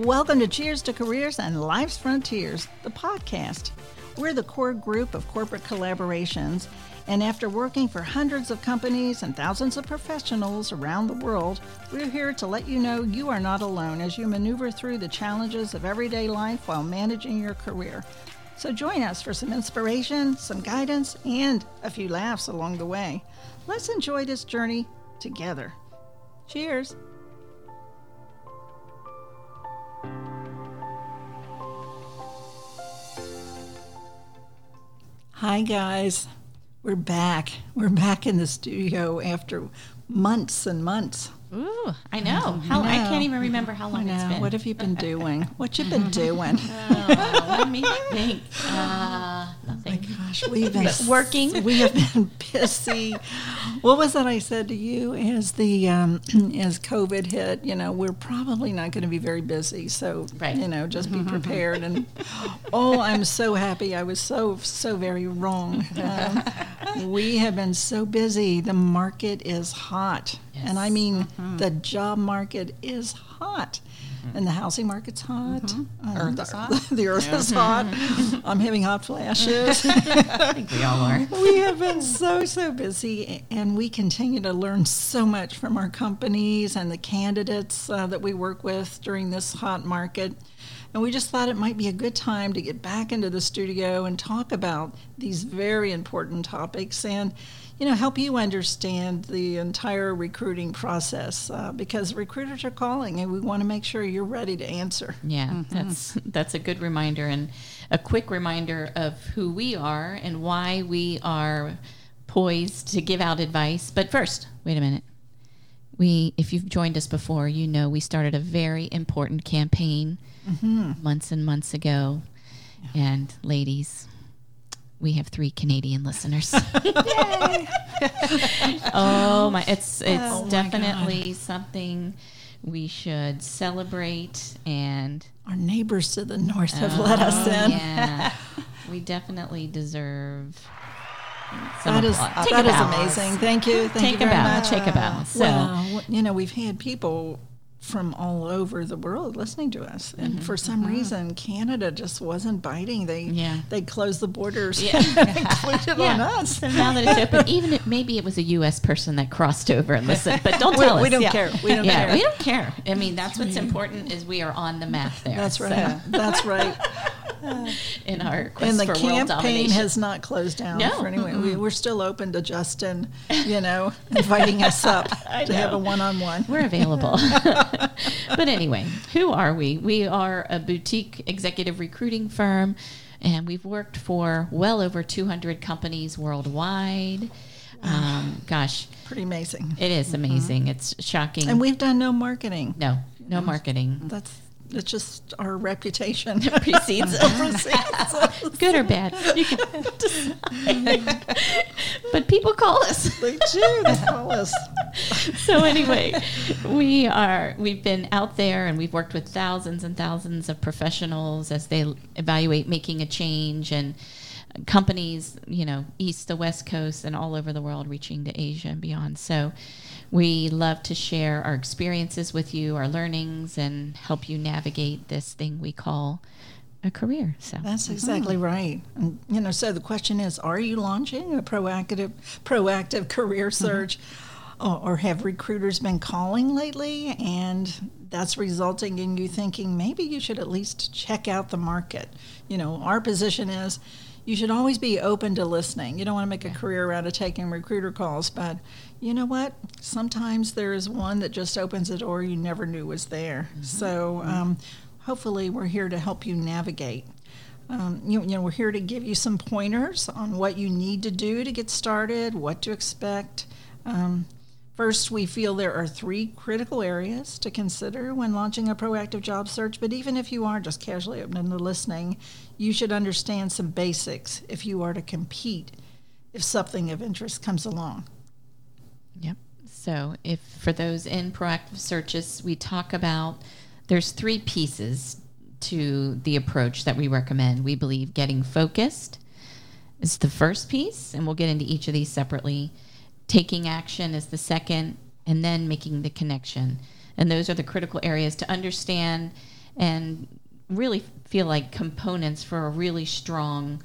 Welcome to Cheers to Careers and Life's Frontiers, the podcast. We're the core group of corporate collaborations, and after working for hundreds of companies and thousands of professionals around the world, we're here to let you know you are not alone as you maneuver through the challenges of everyday life while managing your career. So join us for some inspiration, some guidance, and a few laughs along the way. Let's enjoy this journey together. Cheers. Hi, guys. We're back. We're back in the studio after months and months. Ooh, I know. How I, know. can't even remember how long it's been. what have you been doing? What you been doing? oh, let me think. Uh, nothing. Gosh, we've been Working. We have been busy. What was that I said to you as the um, as COVID hit? You know, we're probably not going to be very busy. So Right. you know, just be prepared. And oh, I'm so happy. I was so so very wrong. Um, we have been so busy. The market is hot, and I mean the job market is hot. And the housing market's hot. Um, Earth the, is hot. The earth is hot. I'm having hot flashes. I think we all are. we have been so so busy and we continue to learn so much from our companies and the candidates uh, that we work with during this hot market and we just thought it might be a good time to get back into the studio and talk about these very important topics and you know help you understand the entire recruiting process uh, because recruiters are calling and we want to make sure you're ready to answer Yeah, that's that's a good reminder and a quick reminder of who we are and why we are poised to give out advice. But first, wait a minute. We, if you've joined us before, you know we started a very important campaign months and months ago. And ladies, we have three Canadian listeners. oh my! It's oh it's Oh definitely something we should celebrate and our neighbors to the north have oh, let us Oh, in Yeah, we definitely deserve. Some That is that is amazing. Thank you. Thank Take you a very bow. much. Take a bow. So well, you know, we've had people from all over the world listening to us, and for some reason, Canada just wasn't biting. They Mm-hmm. Yeah. they closed the borders, Yeah. included on us. So now that it's open, even if maybe it was a U.S. person that crossed over and listened, but don't We- tell us. we don't Yeah. care. We don't yeah, care. we don't care. I mean, that's what's important is we are on the map there. That's So, right. That's right. in our quest And the for world campaign domination. has not closed down No. for anyone. We, we're still open to Justin, you know, inviting us up to have a one-on-one. We're available. but anyway, who are we? We are a boutique executive recruiting firm, and we've worked for well over 200 companies worldwide. Um, gosh, Pretty amazing. it is amazing. It's shocking. And we've done no marketing. no, no marketing. That's it's just our reputation. Precedes Precedes us. good or bad. You can but people call us. They do. They call us. so anyway, we are we've been out there and we've worked with thousands and thousands of professionals as they evaluate making a change and companies, you know, east to west coast and all over the world reaching to Asia and beyond. So we love to share our experiences with you, our learnings and help you navigate this thing we call a career. So That's mm-hmm. exactly right. And you know, so the question is, are you launching a proactive proactive career mm-hmm. search? Or, or have recruiters been calling lately and that's resulting in you thinking maybe you should at least check out the market? You know, our position is you should always be open to listening. You don't want to make a career out of taking recruiter calls, but you know what? Sometimes there is one that just opens a door you never knew was there. So um, hopefully, we're here to help you navigate. Um, you, you know, we're here to give you some pointers on what you need to do to get started, what to expect. Um, First, we feel there are three critical areas to consider when launching a proactive job search, but even if you are just casually open to listening, you should understand some basics if you are to compete if something of interest comes along. Yep. So, if for those in proactive searches, we talk about there's three pieces to the approach that we recommend. We believe getting focused is the first piece, and we'll get into each of these separately. Taking action is the second, and then making the connection. And those are the critical areas to understand and really feel like components for a really strong,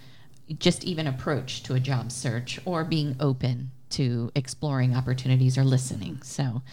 just even approach to a job search or being open to exploring opportunities or listening. So,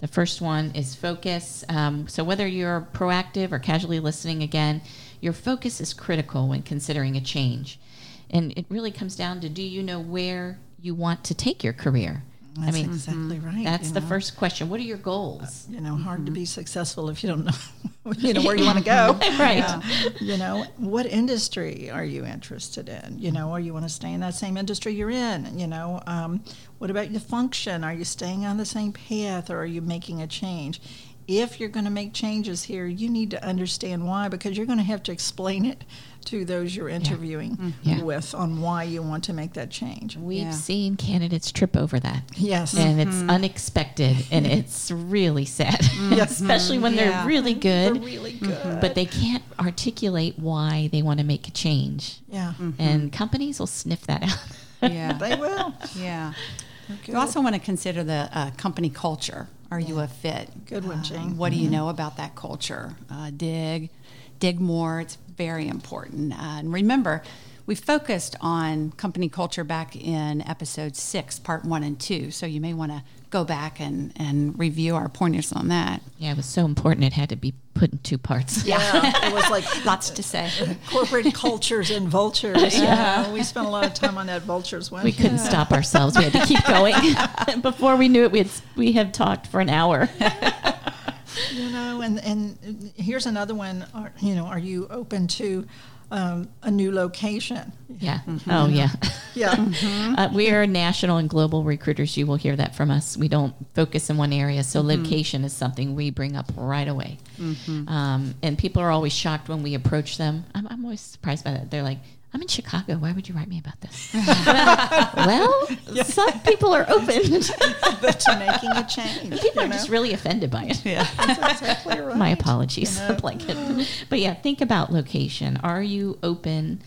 the first one is focus. Um, so, whether you're proactive or casually listening, again, your focus is critical when considering a change. And it really comes down to do you know where you want to take your career? That's I mean, exactly right. That's the know? first question. What are your goals? Uh, you know, hard mm-hmm. to be successful if you don't know, you know, where you want to go. right. Yeah. You know, what industry are you interested in? You know, or you want to stay in that same industry you're in? You know, um, what about your function? Are you staying on the same path, or are you making a change? If you're going to make changes here, you need to understand why, because you're going to have to explain it to those you're interviewing mm-hmm. yeah. with on why you want to make that change. We've yeah. seen candidates trip over that. Yes. And mm-hmm. it's unexpected and it's really sad. Yes. Especially when yeah. they're really good. They're really good. Mm-hmm. But they can't articulate why they want to make a change. Yeah. Mm-hmm. And companies will sniff that out. yeah. they will. Yeah. You also want to consider the uh, company culture. Are you a fit? Good one, Jane. Uh, what do you mm-hmm. know about that culture? Uh, dig, dig more. It's very important. Uh, and remember, we focused on company culture back in episode six, part one and two. So you may want to go back and, and review our pointers on that. Yeah, it was so important. It had to be put in two parts. Yeah, it was like lots to say. Corporate cultures and vultures. Yeah, we spent a lot of time on that vultures one. We couldn't yeah. stop ourselves. We had to keep going. Before we knew it, we had we had talked for an hour you know, and and here's another one. Are, you know, are you open to um, a new location? Yeah. Mm-hmm. Oh, yeah. Yeah. Mm-hmm. Uh, we are national and global recruiters. You will hear that from us. We don't focus in one area, so mm-hmm. location is something we bring up right away. Mm-hmm. Um, and people are always shocked when we approach them. I'm, I'm always surprised by that. They're like, I'm in Chicago. Why would you write me about this? well, yeah. some people are open to making a change. People are know? just really offended by it. Yeah, exactly right. My apologies, you know? blanket. But yeah, think about location. Are you open?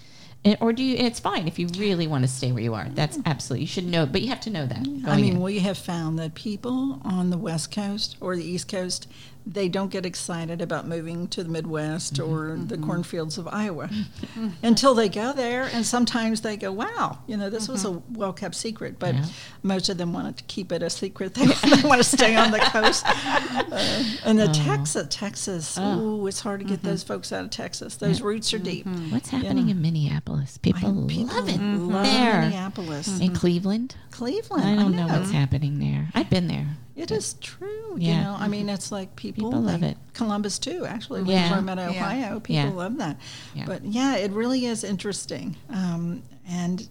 or do you? it's fine if you really want to stay where you are. That's absolutely you should know, but you have to know that. I mean, in. we have found that people on the West Coast or the East Coast they don't get excited about moving to the Midwest mm-hmm. or the mm-hmm. cornfields of Iowa mm-hmm. until they go there. And sometimes they go, wow, you know, this was a mm-hmm. well kept secret. But yeah. most of them wanted to keep it a secret. They, they want to stay on the coast. Uh, and the oh. Texas, Texas, oh. ooh, it's hard to get those folks out of Texas. Those roots are deep. What's happening in Minneapolis? People, I, people love it love there. Minneapolis. In Cleveland? Cleveland. I don't I know. know what's happening there. I've been there. It is true. Yeah. You know, I mean, it's like people, people love like it. Columbus too. Actually, when yeah. I'm Ohio, yeah. people yeah. love that. Yeah. But yeah, it really is interesting. Um, and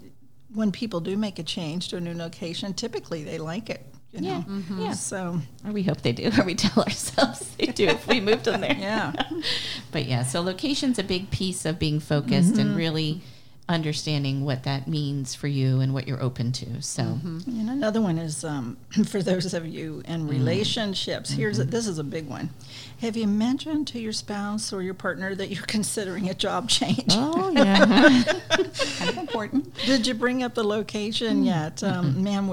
when people do make a change to a new location, typically they like it. You know? Yeah. Mm-hmm. yeah. So, or we hope they do, or we tell ourselves they do if we moved them there. yeah. but yeah, so location's a big piece of being focused mm-hmm. and really understanding what that means for you and what you're open to. So, mm-hmm. and another one is um, for those of you in mm-hmm. relationships. Mm-hmm. Here's a, this is a big one. Have you mentioned to your spouse or your partner that you're considering a job change? Oh yeah, kind of important. Did you bring up the location mm. yet? Um, Man,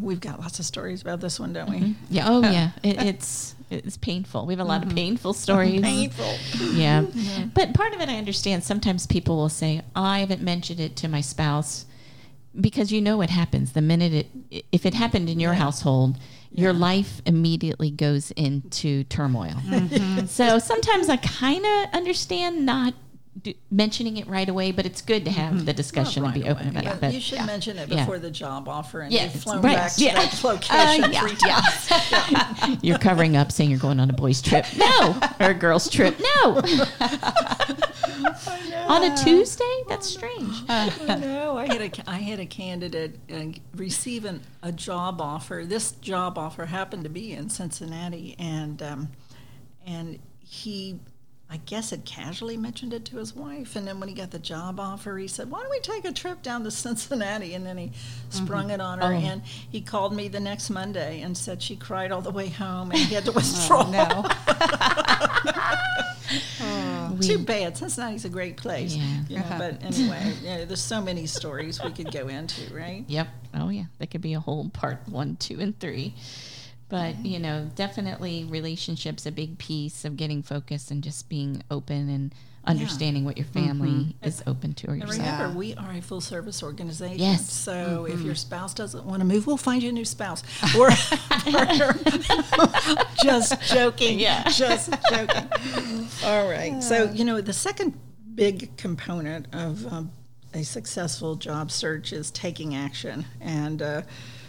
we, have got lots of stories about this one, don't we? Mm-hmm. Yeah. Oh yeah, it, it's it's painful. We have a lot mm-hmm. of painful stories. painful. Yeah. yeah. But part of it I understand. Sometimes people will say, I haven't mentioned it to my spouse because you know what happens. The minute it, if it happened in your yeah. household, yeah. your life immediately goes into turmoil. Mm-hmm. so sometimes I kind of understand not do, mentioning it right away, but it's good to have mm-hmm. the discussion right and be open away. about yeah. it. But you should yeah. mention it before yeah. the job offer and yeah. you've flown right. back to that location uh, three times. you're covering up saying you're going on a boys' trip. No. or a girls' trip. No. on a Tuesday? That's strange. Uh, no, I had a, I had a candidate uh, receiving a job offer. This job offer happened to be in Cincinnati, and um, and he I guess had casually mentioned it to his wife. And then when he got the job offer, he said, Why don't we take a trip down to Cincinnati? And then he sprung mm-hmm. it on her. Oh. And he called me the next Monday and said she cried all the way home and he had to withdraw. oh, no. oh, too bad. Cincinnati's a great place. Yeah. You know, uh-huh. But anyway, yeah, there's so many stories we could go into, right? Yep. Oh, yeah. That could be a whole part one, two, and three. But you know, definitely relationships a big piece of getting focused and just being open and understanding what your family is open to or yourself. remember, we are a full service organization. Yes. So if your spouse doesn't want to move, we'll find you a new spouse. Or just joking. Yeah. Just joking. All right. So, you know, the second big component of um, a successful job search is taking action. And, uh,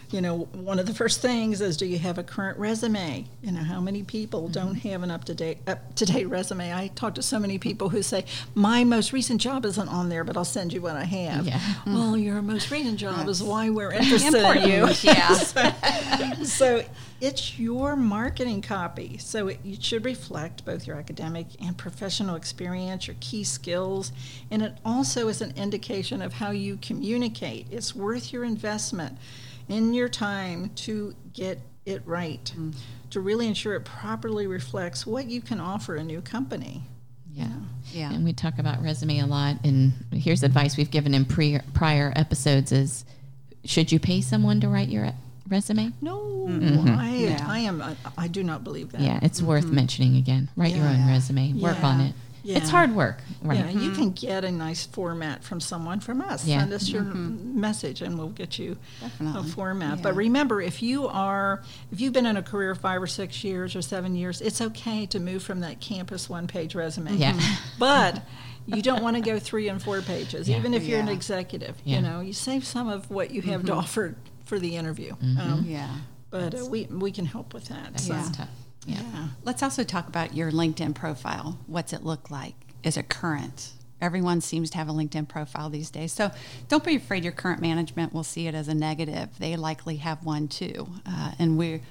you know, one of the first things is do you have a current resume? You know, how many people mm-hmm. don't have an up to date up to date resume? I talk to so many people who say, My most recent job isn't on there, but I'll send you what I have. Yeah. Mm-hmm. Well, your most recent job is why we're interested in you. Yeah. so it's your marketing copy. So it, it should reflect both your academic and professional experience, your key skills, and it also is an indication of how you communicate. It's worth your investment in your time to get it right, to really ensure it properly reflects what you can offer a new company. Yeah. Yeah. And we talk about resume a lot. And here's advice we've given in pre- prior episodes is should you pay someone to write your resume? No, I, Mm-hmm. Yeah. I am. I, I do not believe that. Yeah, it's worth mentioning again. Write your own resume. Work on it. Yeah. It's hard work. Right. Yeah, and you can get a nice format from someone from us. Yeah. Send us your message, and we'll get you Definitely. a format. Yeah. But remember, if you are, if you've been in a career five or six years or seven years, it's okay to move from that campus one-page resume. Yeah. But you don't want to go three and four pages, Yeah. even if you're an executive. Yeah. You know, you save some of what you have to offer for the interview. Mm-hmm. Um, yeah. but uh, we we can help with that. That's So, Yeah. tough. Yeah. yeah. Let's also talk about your LinkedIn profile. What's it look like? Is it current? Everyone seems to have a LinkedIn profile these days. So don't be afraid your current management will see it as a negative. They likely have one too. Uh, and we are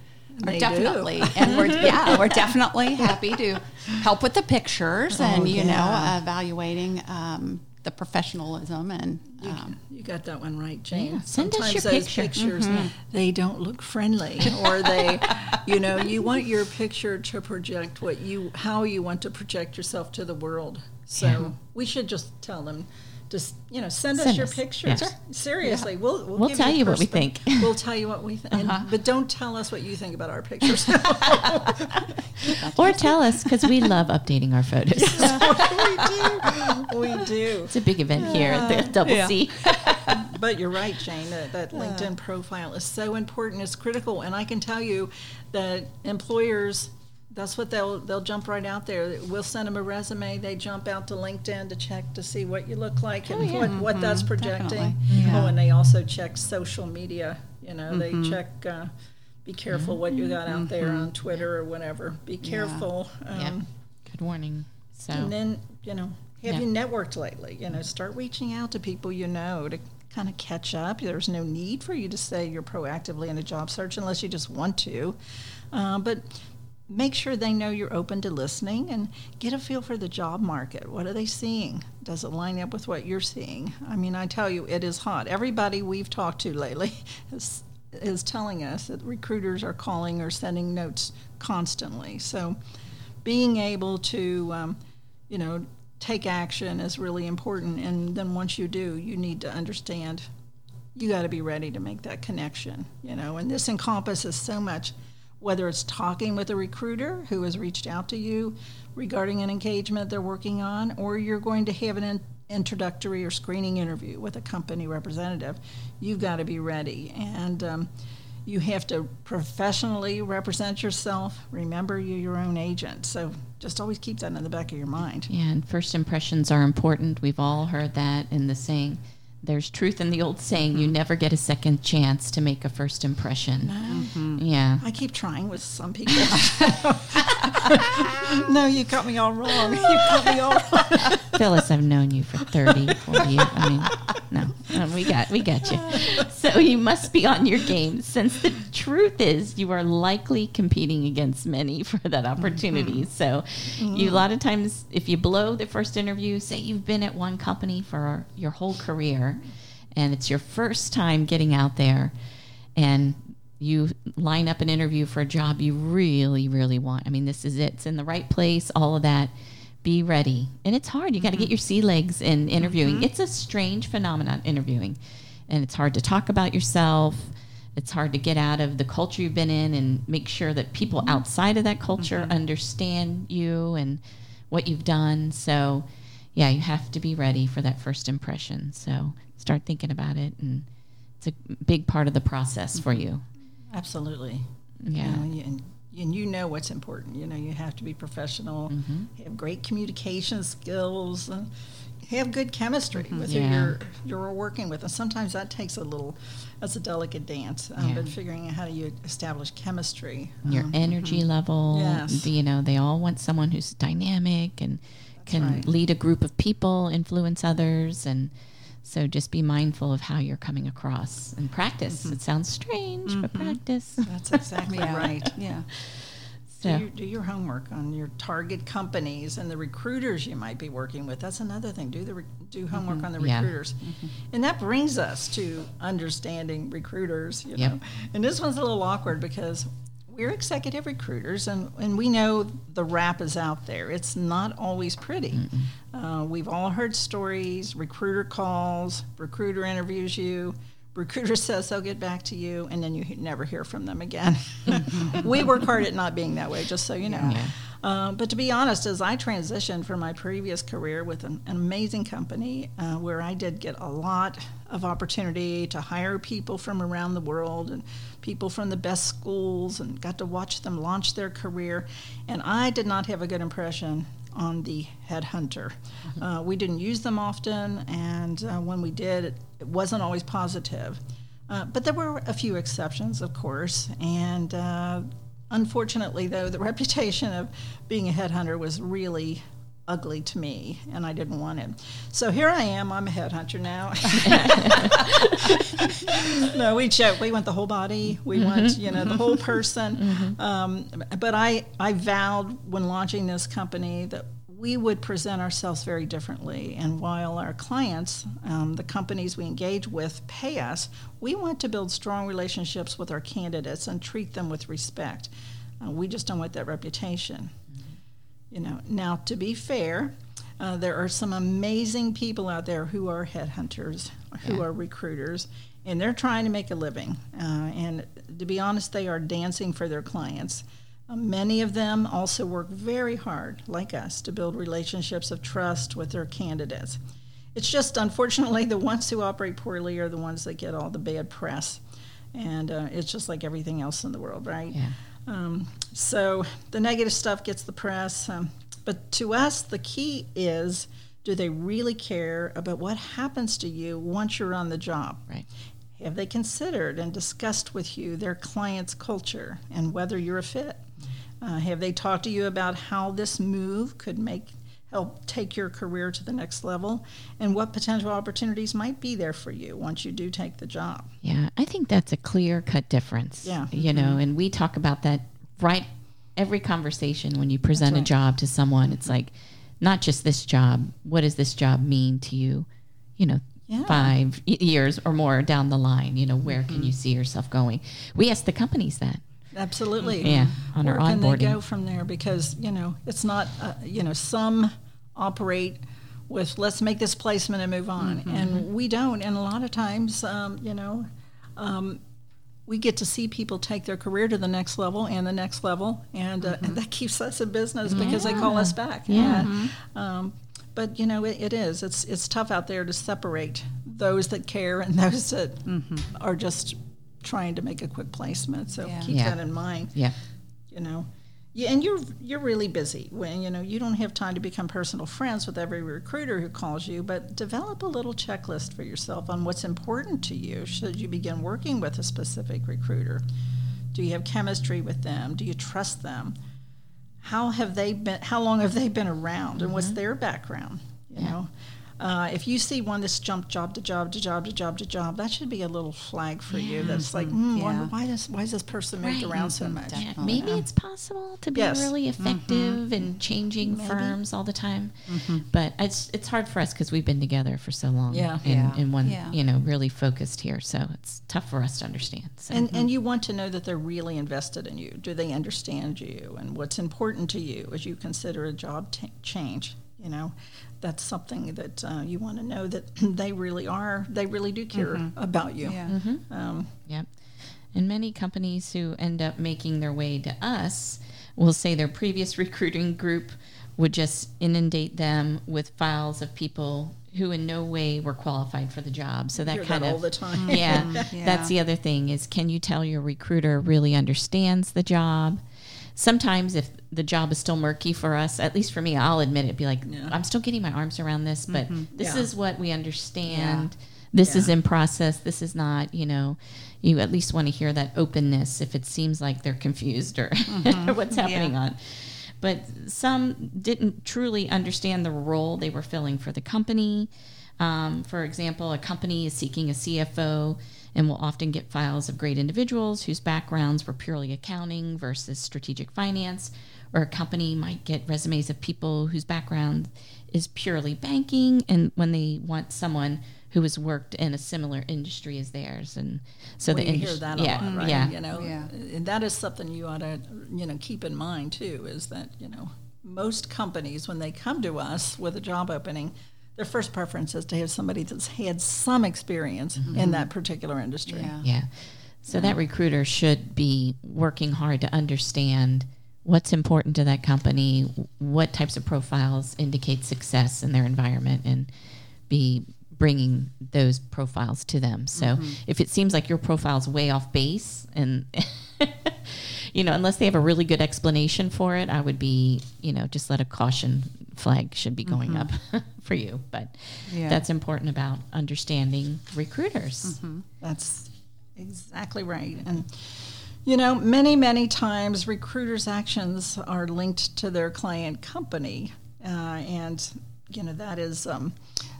They do. definitely, and we're, yeah, we're definitely happy to help with the pictures and, Oh, you yeah. know, evaluating um, the professionalism and, um, You got that one right, Jane. Yeah, send us Sometimes your those picture. pictures they don't look friendly, or they, you know, you want your picture to project what you, how you want to project yourself to the world. So we should just tell them, just you know, send, Send us your pictures. yeah. Seriously, we'll we'll, We'll give tell you what we think. We'll tell you what we think, uh-huh. but don't tell us what you think about our pictures. Or tell us because we love updating our photos. we do, we do. It's a big event here at the uh, Double Yeah. C. But you're right, Jane. That, that uh. LinkedIn profile is so important. It's critical, and I can tell you that employers. That's what they'll they'll jump right out there. We'll send them a resume. They jump out to LinkedIn to check to see what you look like and what, what that's projecting. Yeah. Oh, and they also check social media. You know, they check. Uh, be careful what you got out there on Twitter or whatever. Be careful. Um, Yeah. Good warning. So and then, you know, have Yeah. you networked lately? You know, start reaching out to people you know to kind of catch up. There's no need for you to say you're proactively in a job search unless you just want to. Uh, but make sure they know you're open to listening and get a feel for the job market. What are they seeing? Does it line up with what you're seeing? I mean, I tell you, it is hot. Everybody we've talked to lately is, is telling us that recruiters are calling or sending notes constantly. So being able to, um, you know, take action is really important. And then once you do, you need to understand you got to be ready to make that connection, you know. And this encompasses so much, whether it's talking with a recruiter who has reached out to you regarding an engagement they're working on, or you're going to have an in- introductory or screening interview with a company representative. You've got to be ready. And, um, you have to professionally represent yourself. Remember, you're your own agent. So just always keep that in the back of your mind. Yeah, and first impressions are important. We've all heard that in the saying. There's truth in the old saying, you mm-hmm. never get a second chance to make a first impression. Mm-hmm. Yeah. I keep trying with some people. no, you got me all wrong. You got me all wrong. Phyllis, I've known you for 30, 40 years. I mean, no, we got, we got you. So you must be on your game since the truth is you are likely competing against many for that opportunity. Mm-hmm. So you, a mm-hmm. lot of times, if you blow the first interview, say you've been at one company for your whole career and it's your first time getting out there and you line up an interview for a job you really, really want. I mean, this is it. It's in the right place, all of that. Be ready. And it's hard. You got to get mm-hmm. your sea legs in interviewing. Mm-hmm. It's a strange phenomenon, interviewing. And it's hard to talk about yourself. it's hard to get out of the culture you've been in and make sure that people mm-hmm. outside of that culture understand you and what you've done. So, yeah, you have to be ready for that first impression. So, start thinking about it, and it's a big part of the process for you. Absolutely. Yeah. You know, and, and, you know what's important. You know, you have to be professional, have great communication skills, and have good chemistry with who Yeah. you're you're working with. And sometimes that takes a little, that's a delicate dance. Um, Yeah. But figuring out how do you establish chemistry. Your um, energy level. Yes. You know, they all want someone who's dynamic and can right. lead a group of people, influence others, and so just be mindful of how you're coming across and practice. Mm-hmm. It sounds strange, but mm-hmm. practice. That's exactly Yeah. right. Yeah. Do, So, your, do your homework on your target companies and the recruiters you might be working with. That's another thing. Do the re- do homework mm-hmm. on the Yeah. recruiters, and that brings us to understanding recruiters. You Yep. know, and this one's a little awkward because we're executive recruiters, and, and we know the rap is out there. It's not always pretty. Uh, we've all heard stories. Recruiter calls, recruiter interviews you. Recruiter says they'll get back to you, and then you never hear from them again. we work hard at not being that way, just so you know. Yeah. Uh, but to be honest, as I transitioned from my previous career with an, an amazing company uh, where I did get a lot of opportunity to hire people from around the world and people from the best schools and got to watch them launch their career, and I did not have a good impression on the headhunter. Uh, we didn't use them often, and uh, when we did, it, it wasn't always positive. Uh, but there were a few exceptions, of course, and uh, unfortunately, though, the reputation of being a headhunter was really ugly to me, and I didn't want it. So here I am. I'm a headhunter now. no, we joke. We want the whole body. We want you know the whole person. Um, but I I vowed when launching this company that we would present ourselves very differently. And while our clients, um, the companies we engage with, pay us, we want to build strong relationships with our candidates and treat them with respect. Uh, we just don't want that reputation. You know, now to be fair, uh, there are some amazing people out there who are headhunters, who Yeah. are recruiters, and they're trying to make a living. Uh, and to be honest, they are dancing for their clients. Uh, many of them also work very hard, like us, to build relationships of trust with their candidates. It's just unfortunately the ones who operate poorly are the ones that get all the bad press. And uh, it's just like everything else in the world, right? Yeah. Um, so the negative stuff gets the press. Um, but to us, the key is do they really care about what happens to you once you're on the job? right. Have they considered and discussed with you their client's culture and whether you're a fit? Uh, have they talked to you about how this move could make help take your career to the next level and what potential opportunities might be there for you once you do take the job? Yeah, I think that's a clear cut difference. Yeah. You know, mm-hmm. and we talk about that right every conversation when you present right. a job to someone. It's like not just this job, what does this job mean to you? You know, Yeah. five years or more down the line, you know, where can mm-hmm. you see yourself going? We ask the companies that. Absolutely. Yeah, on our Where can they go from there? Because you know, it's not. Uh, you know, some operate with let's make this placement and move on, Mm-hmm. and we don't. And a lot of times, um, you know, um, we get to see people take their career to the next level and the next level, and, uh, and that keeps us in business because they call us back. Mm-hmm. Yeah. Uh, um, but you know, it, it is. It's it's tough out there to separate those that care and those that are just trying to make a quick placement. So Yeah. keep Yeah. that in mind Yeah. you know yeah, and you're you're really busy when you know you don't have time to become personal friends with every recruiter who calls you but develop a little checklist for yourself on what's important to you should you begin working with a specific recruiter do you have chemistry with them do you trust them how have they been how long have they been around and what's mm-hmm. their background you know uh, if you see one that's jumped job to job to job to job to job, that should be a little flag for you. That's like, mm-hmm. hmm, wonder Yeah. why does why is this person moved Right. around so mm-hmm. much? Yeah, Definitely. maybe it's possible to be Yes. really mm-hmm. effective and changing Maybe. firms all the time, but it's it's hard for us because we've been together for so long. Yeah. and, Yeah. and one Yeah. you know really focused here, so it's tough for us to understand. So. And, and you want to know that they're really invested in you. Do they understand you and what's important to you as you consider a job t- change? You know, that's something that uh, you want to know that they really are. They really do care about you. Yeah. Mm-hmm. Um, Yep. And many companies who end up making their way to us will say their previous recruiting group would just inundate them with files of people who in no way were qualified for the job. So that kind that of all the time. yeah, Yeah. that's the other thing is can you tell your recruiter really understands the job? Sometimes if the job is still murky for us, at least for me, I'll admit it, be like, Yeah. I'm still getting my arms around this, but this Yeah. is what we understand. This is in process. This is not, you know, you at least want to hear that openness if it seems like they're confused or what's happening on. But some didn't truly understand the role they were filling for the company. Um, for example, a company is seeking a CFO and we'll often get files of great individuals whose backgrounds were purely accounting versus strategic finance. Or a company might get resumes of people whose background is purely banking, and when they want someone who has worked in a similar industry as theirs, and so Well, the you hear that a yeah, lot, right? yeah, You know, Yeah. and that is something you ought to, you know, keep in mind too. Is that you know most companies when they come to us with a job opening, their first preference is to have somebody that's had some experience mm-hmm. in that particular industry. Yeah. Yeah. So that recruiter should be working hard to understand what's important to that company, what types of profiles indicate success in their environment, and be bringing those profiles to them. So mm-hmm. if it seems like your profile's way off base and you know, unless they have a really good explanation for it, I would be, you know, just let a caution flag should be going up for you. But Yeah. that's important about understanding recruiters. That's exactly right. And, you know, many, many times recruiters' actions are linked to their client company. Uh, and, you know, that is. Um,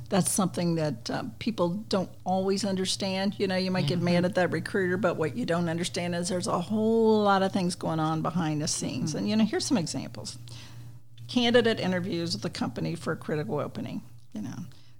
that's something that uh, people don't always understand. You know, you might get mad at that recruiter, but what you don't understand is there's a whole lot of things going on behind the scenes. And, you know, here's some examples candidate interviews with the company for a critical opening. You know,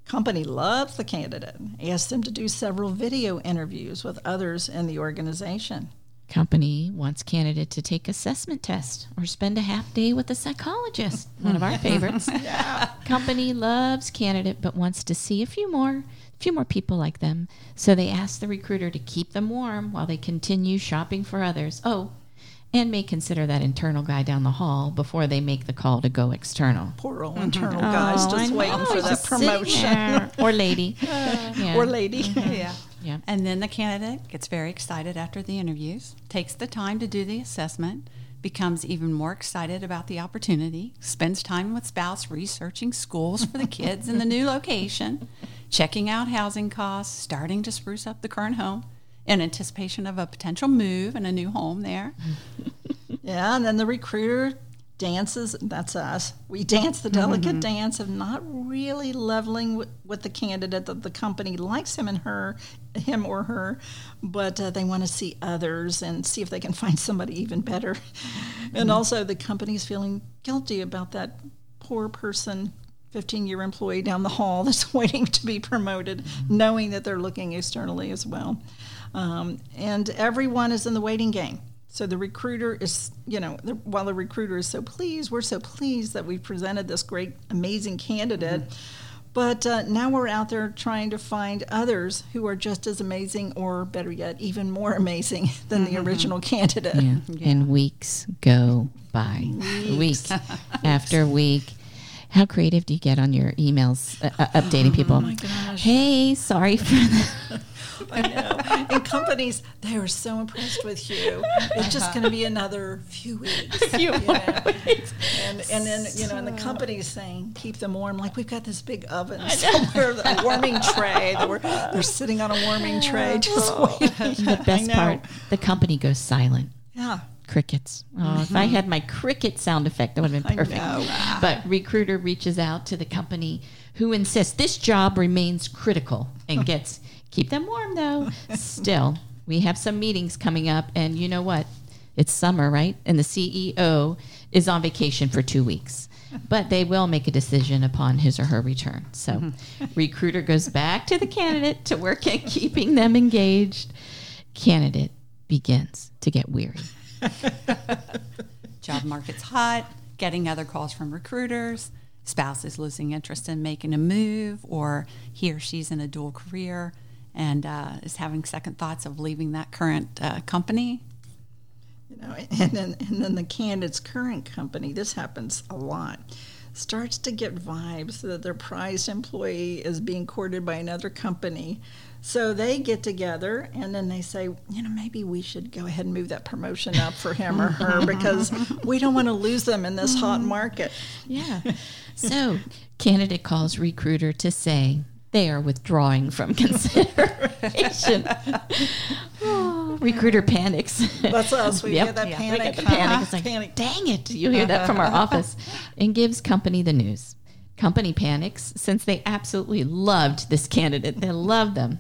company loves the candidate, asks them to do several video interviews with others in the organization. Company wants candidate to take assessment test or spend a half day with a psychologist. One of our favorites. Company loves candidate but wants to see a few more, a few more people like them. So they ask the recruiter to keep them warm while they continue shopping for others. Oh, and may consider that internal guy down the hall before they make the call to go external. Poor old internal mm-hmm. guys Oh, just waiting for He's that promotion. or lady. Yeah. Or lady. Mm-hmm. Yeah. Yeah. And then the candidate gets very excited after the interviews, takes the time to do the assessment, becomes even more excited about the opportunity, spends time with spouse researching schools for the kids in the new location, checking out housing costs, starting to spruce up the current home in anticipation of a potential move and a new home there. Yeah, and then the recruiter dances, that's us. We dance the delicate mm-hmm. dance of not really leveling with, with the candidate that the company likes him and her, him or her, but uh, they want to see others and see if they can find somebody even better. Mm-hmm. And also the company's feeling guilty about that poor person 15 year employee down the hall that's waiting to be promoted, mm-hmm. knowing that they're looking externally as well. Um, and everyone is in the waiting game. So the recruiter is, you know, the, while the recruiter is so pleased, we're so pleased that we presented this great, amazing candidate. But uh, now we're out there trying to find others who are just as amazing, or better yet, even more amazing than the original candidate. Yeah. And weeks go by. Week after week. How creative do you get on your emails uh, uh, updating people? Oh my gosh. Hey, sorry for the. I know. And companies, they are so impressed with you. It's just uh-huh. going to be another few weeks. Few you more know. weeks. And, and then, you know, and the company's saying, keep them warm. Like, we've got this big oven somewhere, a warming tray. That we're, they're sitting on a warming tray just waiting. The best part, the company goes silent. Yeah. Crickets. Oh, if I mm-hmm. had my cricket sound effect, that would have been perfect. But recruiter reaches out to the company who insists this job remains critical and gets keep them warm though. Still, we have some meetings coming up, and you know what? It's summer, right? And the CEO is on vacation for two weeks. But they will make a decision upon his or her return. So, recruiter goes back to the candidate to work at keeping them engaged. Candidate begins to get weary. Job market's hot, getting other calls from recruiters, spouse is losing interest in making a move, or he or she's in a dual career. And uh, is having second thoughts of leaving that current uh, company. You know, and then and then the candidate's current company. This happens a lot. Starts to get vibes that their prized employee is being courted by another company. So they get together and then they say, you know, maybe we should go ahead and move that promotion up for him or her because we don't want to lose them in this hot market. Yeah. So, candidate calls recruiter to say they are withdrawing from consideration. Oh, recruiter panics. That's us. We Yep. get that Yeah. panic. We get the panic. It's like, Panic. dang it. You hear that from our office. And gives company the news. Company panics since they absolutely loved this candidate. They loved them.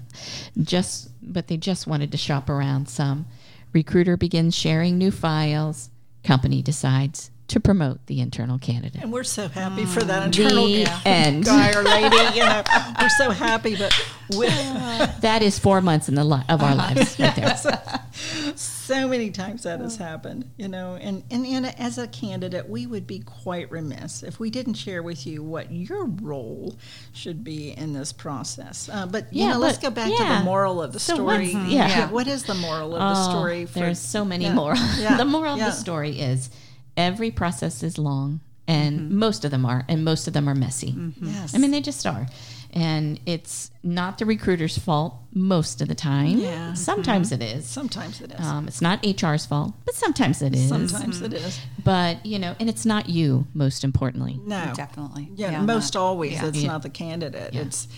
Just but they just wanted to shop around some. Recruiter begins sharing new files. Company decides to promote the internal candidate. And we're so happy for that internal The guy end. or lady. You know, we're so happy, but we, That is four months in the li- of our lives right there. so many times that has happened. You know, and, and and as a candidate, we would be quite remiss if we didn't share with you what your role should be in this process. Uh, but you Yeah, know, let's go back to the moral of the So story. yeah. Yeah, what is the moral of the Oh, story? for- there's so many yeah, yeah, the moral yeah. of the story is every process is long, and mm-hmm. most of them are, and most of them are messy. Mm-hmm. Yes. I mean, they just are. And it's not the recruiter's fault most of the time. Yeah. Mm-hmm. Sometimes it is. sometimes it is. Um, it's not HR's fault, but sometimes it is. sometimes it is. But, you know, and it's not you, most importantly. No, Definitely. Yeah, Yeah, most not- always yeah. it's Yeah. not the candidate. Yeah. It's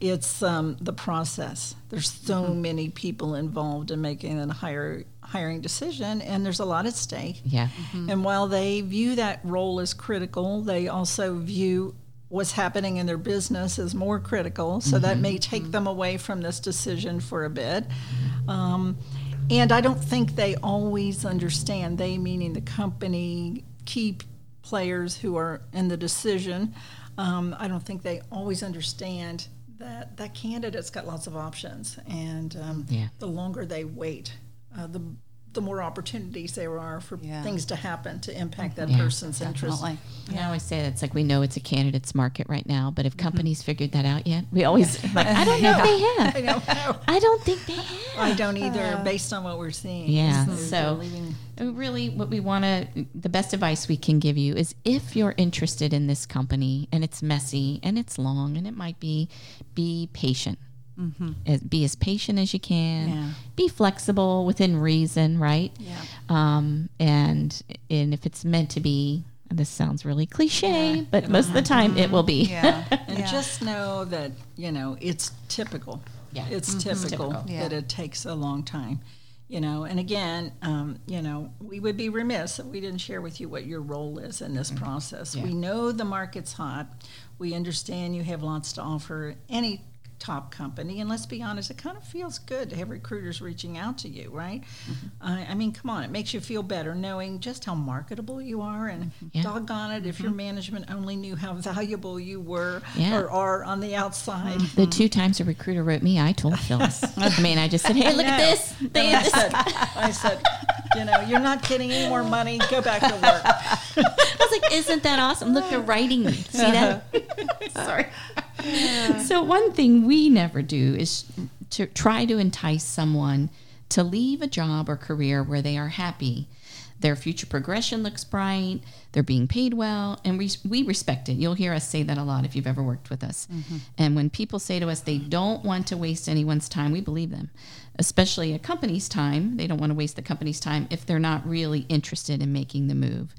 it's um, the process. There's so Mm-hmm. many people involved in making a hire, hiring decision, and there's a lot at stake. Yeah. And while they view that role as critical, they also view what's happening in their business as more critical. So that may take them away from this decision for a bit. Um, and I don't think they always understand, they meaning the company, key players who are in the decision. Um, I don't think they always understand that that candidate's got lots of options. And um, Yeah. the longer they wait, uh, the the more opportunities there are for Yeah. things to happen to impact that Yeah, person's interest. Definitely. I always say that it's like we know it's a candidate's market right now, but have companies figured that out yet? We always like I don't know if they have. I don't know. I don't think they have. I don't either, based on what we're seeing. Yeah, They're- so- they're leaving- Uh, Really, what we want to, the best advice we can give you is if you're interested in this company and it's messy and it's long and it might be, be patient. As- Be as patient as you can. Yeah. Be flexible within reason, right? Yeah. Um, and and if it's meant to be, this sounds really cliche, but most of the time it will be. Yeah. And Yeah. just know that, you know, it's typical. Yeah. It's Mhm. typical, Typical. Yeah. that it takes a long time. You know, and again, um, you know, we would be remiss if we didn't share with you what your role is in this process. Yeah. We know the market's hot. We understand you have lots to offer any top company. And let's be honest, it kind of feels good to have recruiters reaching out to you, right? Mm-hmm. I, I mean, come on, it makes you feel better knowing just how marketable you are. And mm-hmm. Yeah. doggone it, if your mm-hmm. management only knew how valuable you were Yeah. or are on the outside. The two times a recruiter wrote me, I told Phyllis. I mean, I just said, "Hey, look at this. They I said, I said, you know, you're not getting any more money. Go back to work. I was like, "Isn't that awesome? Look, they're writing me. See that?" Sorry. So one thing we never do is to try to entice someone to leave a job or career where they are happy. Their future progression looks bright. They're being paid well, and we we respect it. You'll hear us say that a lot if you've ever worked with us. Mm-hmm. And when people say to us they don't want to waste anyone's time, we believe them, especially a company's time. They don't want to waste the company's time if they're not really interested in making the move.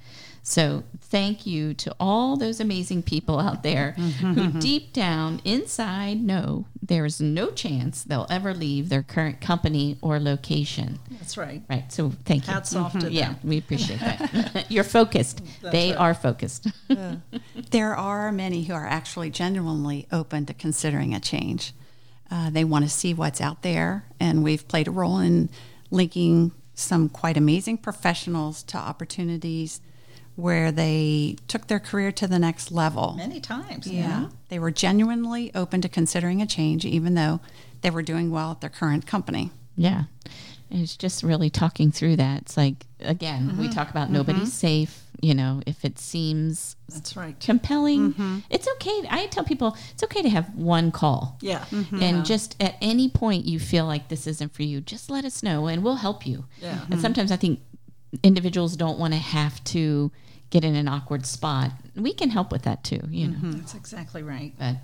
So, thank you to all those amazing people out there who deep down inside know there is no chance they'll ever leave their current company or location. That's right. Right. So, thank you. Hats off to Yeah, we appreciate that. You're focused. That's they right. are focused. There are many who are actually genuinely open to considering a change. Uh, they want to see what's out there, and we've played a role in linking some quite amazing professionals to opportunities where they took their career to the next level. Many times. Yeah. They were genuinely open to considering a change, even though they were doing well at their current company. Yeah. It's just really talking through that. It's like, again, we mm-hmm. talk about nobody's mm-hmm. safe. You know, if it seems That's right. compelling, mm-hmm. it's okay. I tell people it's okay to have one call. Yeah. And just at any point you feel like this isn't for you, just let us know and we'll help you. Yeah. And sometimes I think individuals don't want to have to get in an awkward spot. We can help with that too, you know. That's exactly right. But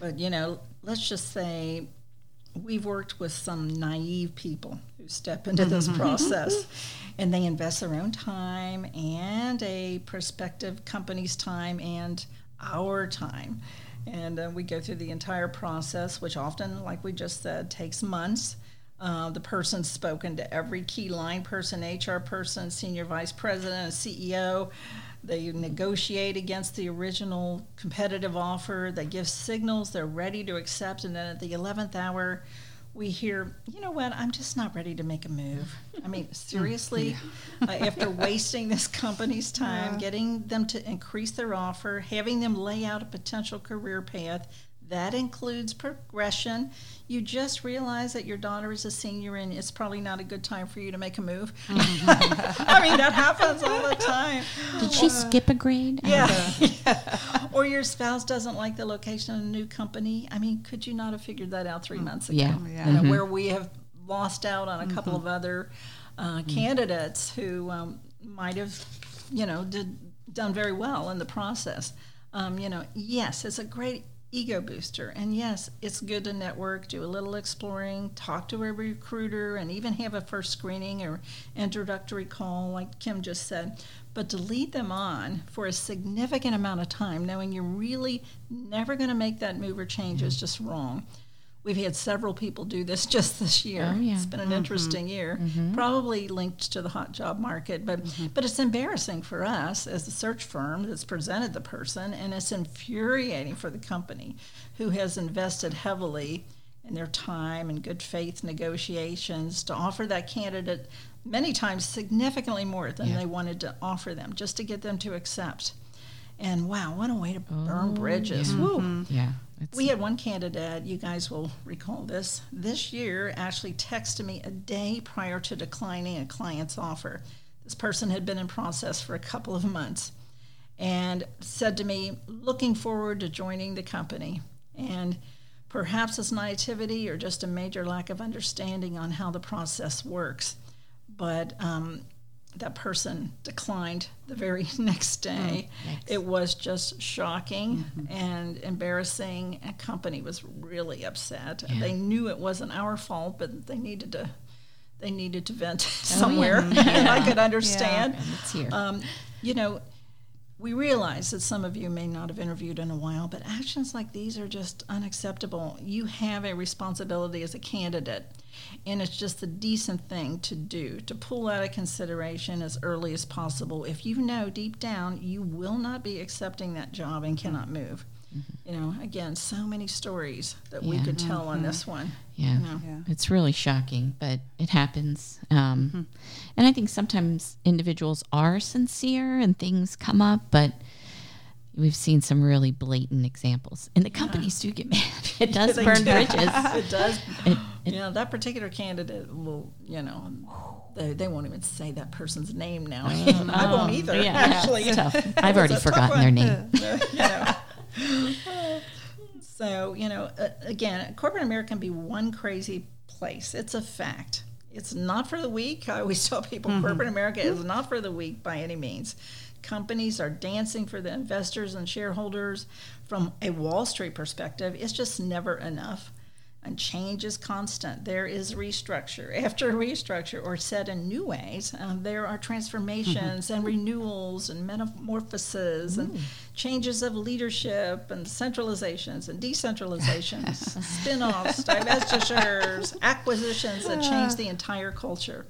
But you know, let's just say we've worked with some naive people who step into this process and they invest their own time and a prospective company's time and our time. And uh, we go through the entire process, which often, like we just said, takes months. Uh, the person's spoken to every key line person, HR person, senior vice president, CEO. They negotiate against the original competitive offer. They give signals they're ready to accept. And then at the 11th hour, we hear, you know what, I'm just not ready to make a move. I mean, seriously, uh, after wasting this company's time, getting them to increase their offer, having them lay out a potential career path, that includes progression. You just realize that your daughter is a senior and it's probably not a good time for you to make a move. I mean, that happens all the time. did she skip a grade? Yeah. yeah. Or your spouse doesn't like the location of a new company. I mean, could you not have figured that out three months ago? Yeah. Yeah. You know, where we have lost out on a couple of other uh, candidates who um, might have, you know, did done very well in the process. Um, you know, yes, it's a great ego booster, and yes, it's good to network, do a little exploring, talk to a recruiter, and even have a first screening or introductory call, like Kim just said. But to lead them on for a significant amount of time, knowing you're really never going to make that move or change, is just wrong. We've had several people do this just this year. Oh, yeah. It's been an mm-hmm. interesting year, mm-hmm. probably linked to the hot job market, but mm-hmm. but it's embarrassing for us as the search firm that's presented the person, and it's infuriating for the company who has invested heavily in their time and good faith negotiations to offer that candidate many times significantly more than they wanted to offer them, just to get them to accept. And wow, what a way to burn oh, bridges! Woo. Yeah. It's, We had one candidate, you guys will recall this, this year actually texted me a day prior to declining a client's offer. This person had been in process for a couple of months and said to me, looking forward to joining the company. And perhaps it's naivety or just a major lack of understanding on how the process works. But um, that person declined the very next day. it was just shocking and embarrassing. A company was really upset. They knew it wasn't our fault, but they needed to they needed to vent somewhere, and I could understand. and it's here. Um, you know, we realize that some of you may not have interviewed in a while, but actions like these are just unacceptable. You have a responsibility as a candidate, and it's just a decent thing to do to pull out of consideration as early as possible. If you know deep down you will not be accepting that job and cannot move. You know, again, so many stories that we could tell on this one. Yeah. You know. Yeah. It's really shocking, but it happens. Um, Mm-hmm. And I think sometimes individuals are sincere and things come up, but we've seen some really blatant examples. And the companies do get mad. It does They burn do. bridges. it does. It, it, Yeah, that particular candidate will, you know, they, they won't even say that person's name now. I won't either, yeah, actually. tough. I've already forgotten their name. you know. So, you know, uh, again, corporate America can be one crazy place. It's a fact. It's not for the weak. I always tell people corporate America is not for the weak by any means. Companies are dancing for the investors and shareholders. From a Wall Street perspective, it's just never enough. And change is constant. There is restructure. After restructure, or said in new ways, um, there are transformations and renewals and metamorphoses and changes of leadership and centralizations and decentralizations, spin offs, divestitures, acquisitions that change the entire culture.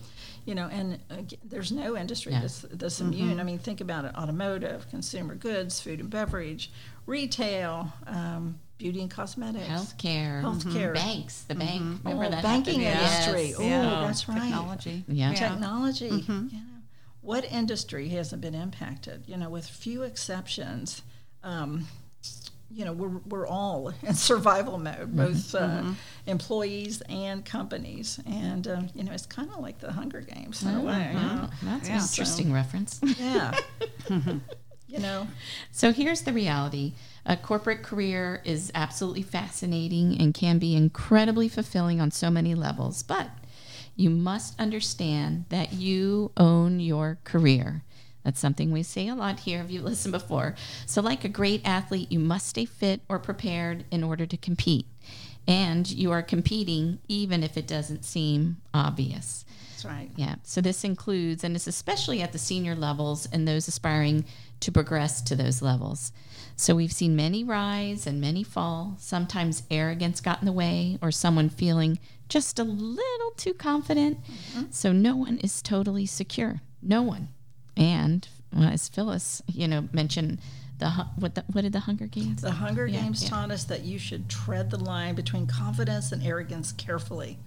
You know, and uh, there's no industry Yeah. that's, that's immune. I mean, think about it automotive, consumer goods, food and beverage, retail, um, beauty and cosmetics. healthcare, Healthcare. Mm-hmm. banks, the mm-hmm. bank. Oh, Remember Oh, that? banking happened? industry. Yes. Oh, Yeah. that's right. Technology. Yeah. Technology. Mm-hmm. You know, what industry hasn't been impacted? You know, with few exceptions. Um, you know, we're, we're all in survival mode, both uh, employees and companies. And, um, you know, it's kind of like the Hunger Games in a way. you know? That's Yeah. an interesting reference. Yeah. you know, So here's the reality a corporate career is absolutely fascinating and can be incredibly fulfilling on so many levels, but you must understand that you own your career. That's something we say a lot here if you listened before. So, like a great athlete, you must stay fit or prepared in order to compete. And you are competing even if it doesn't seem obvious. that's right. Yeah. So this includes, and it's especially at the senior levels and those aspiring to progress to those levels. So we've seen many rise and many fall. Sometimes arrogance got in the way, or someone feeling just a little too confident. Mm-hmm. So no one is totally secure. No one. And well, as Phyllis, you know, mentioned the what the, what did the Hunger Games? The Hunger Yeah, Games yeah. taught us that you should tread the line between confidence and arrogance carefully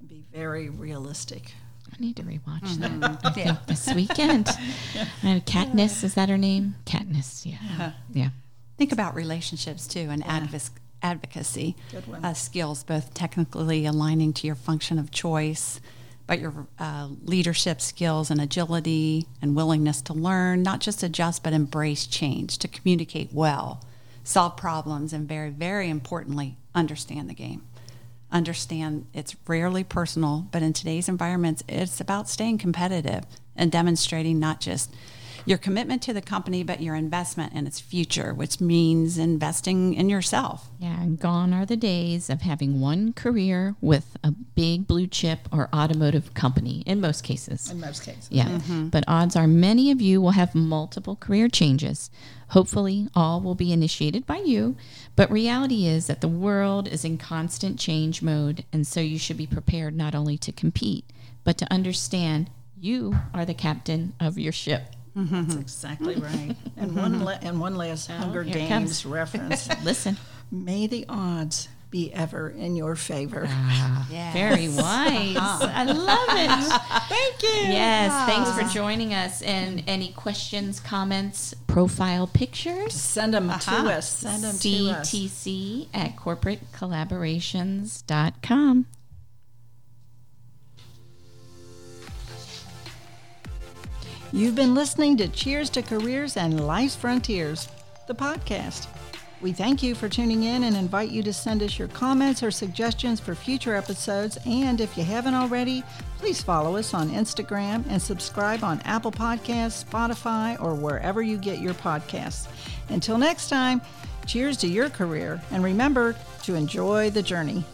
and be very realistic. I need to rewatch that. I Yeah. think this weekend. And Katniss is that her name? Katniss. Yeah. Yeah. Think about relationships too and advoc- advocacy Good one. uh, skills, both technically aligning to your function of choice, but your uh, leadership skills and agility and willingness to learn, not just adjust, but embrace change, to communicate well, solve problems, and very, very importantly, understand the game. Understand it's rarely personal, but in today's environments, it's about staying competitive and demonstrating not just your commitment to the company, but your investment in its future, which means investing in yourself. Yeah, and gone are the days of having one career with a big blue chip or automotive company in most cases. In most cases. Yeah, mm-hmm. but odds are many of you will have multiple career changes. Hopefully, all will be initiated by you, but reality is that the world is in constant change mode, and so you should be prepared not only to compete, but to understand you are the captain of your ship. Mm-hmm. That's exactly mm-hmm. right. And one la- and one last oh, Hunger Oh, here Games reference. Listen. May the odds be ever in your favor. Yeah. Very wise. I love it. Thank you. Yes, thanks for ah. joining us. And any questions, comments, profile pictures? Send them Uh-huh. to us. Send them to us. CTC at corporatecollaborations.com. You've been listening to Cheers to Careers and Life's Frontiers, the podcast. We thank you for tuning in and invite you to send us your comments or suggestions for future episodes. And if you haven't already, please follow us on Instagram and subscribe on Apple Podcasts, Spotify, or wherever you get your podcasts. Until next time, cheers to your career and remember to enjoy the journey.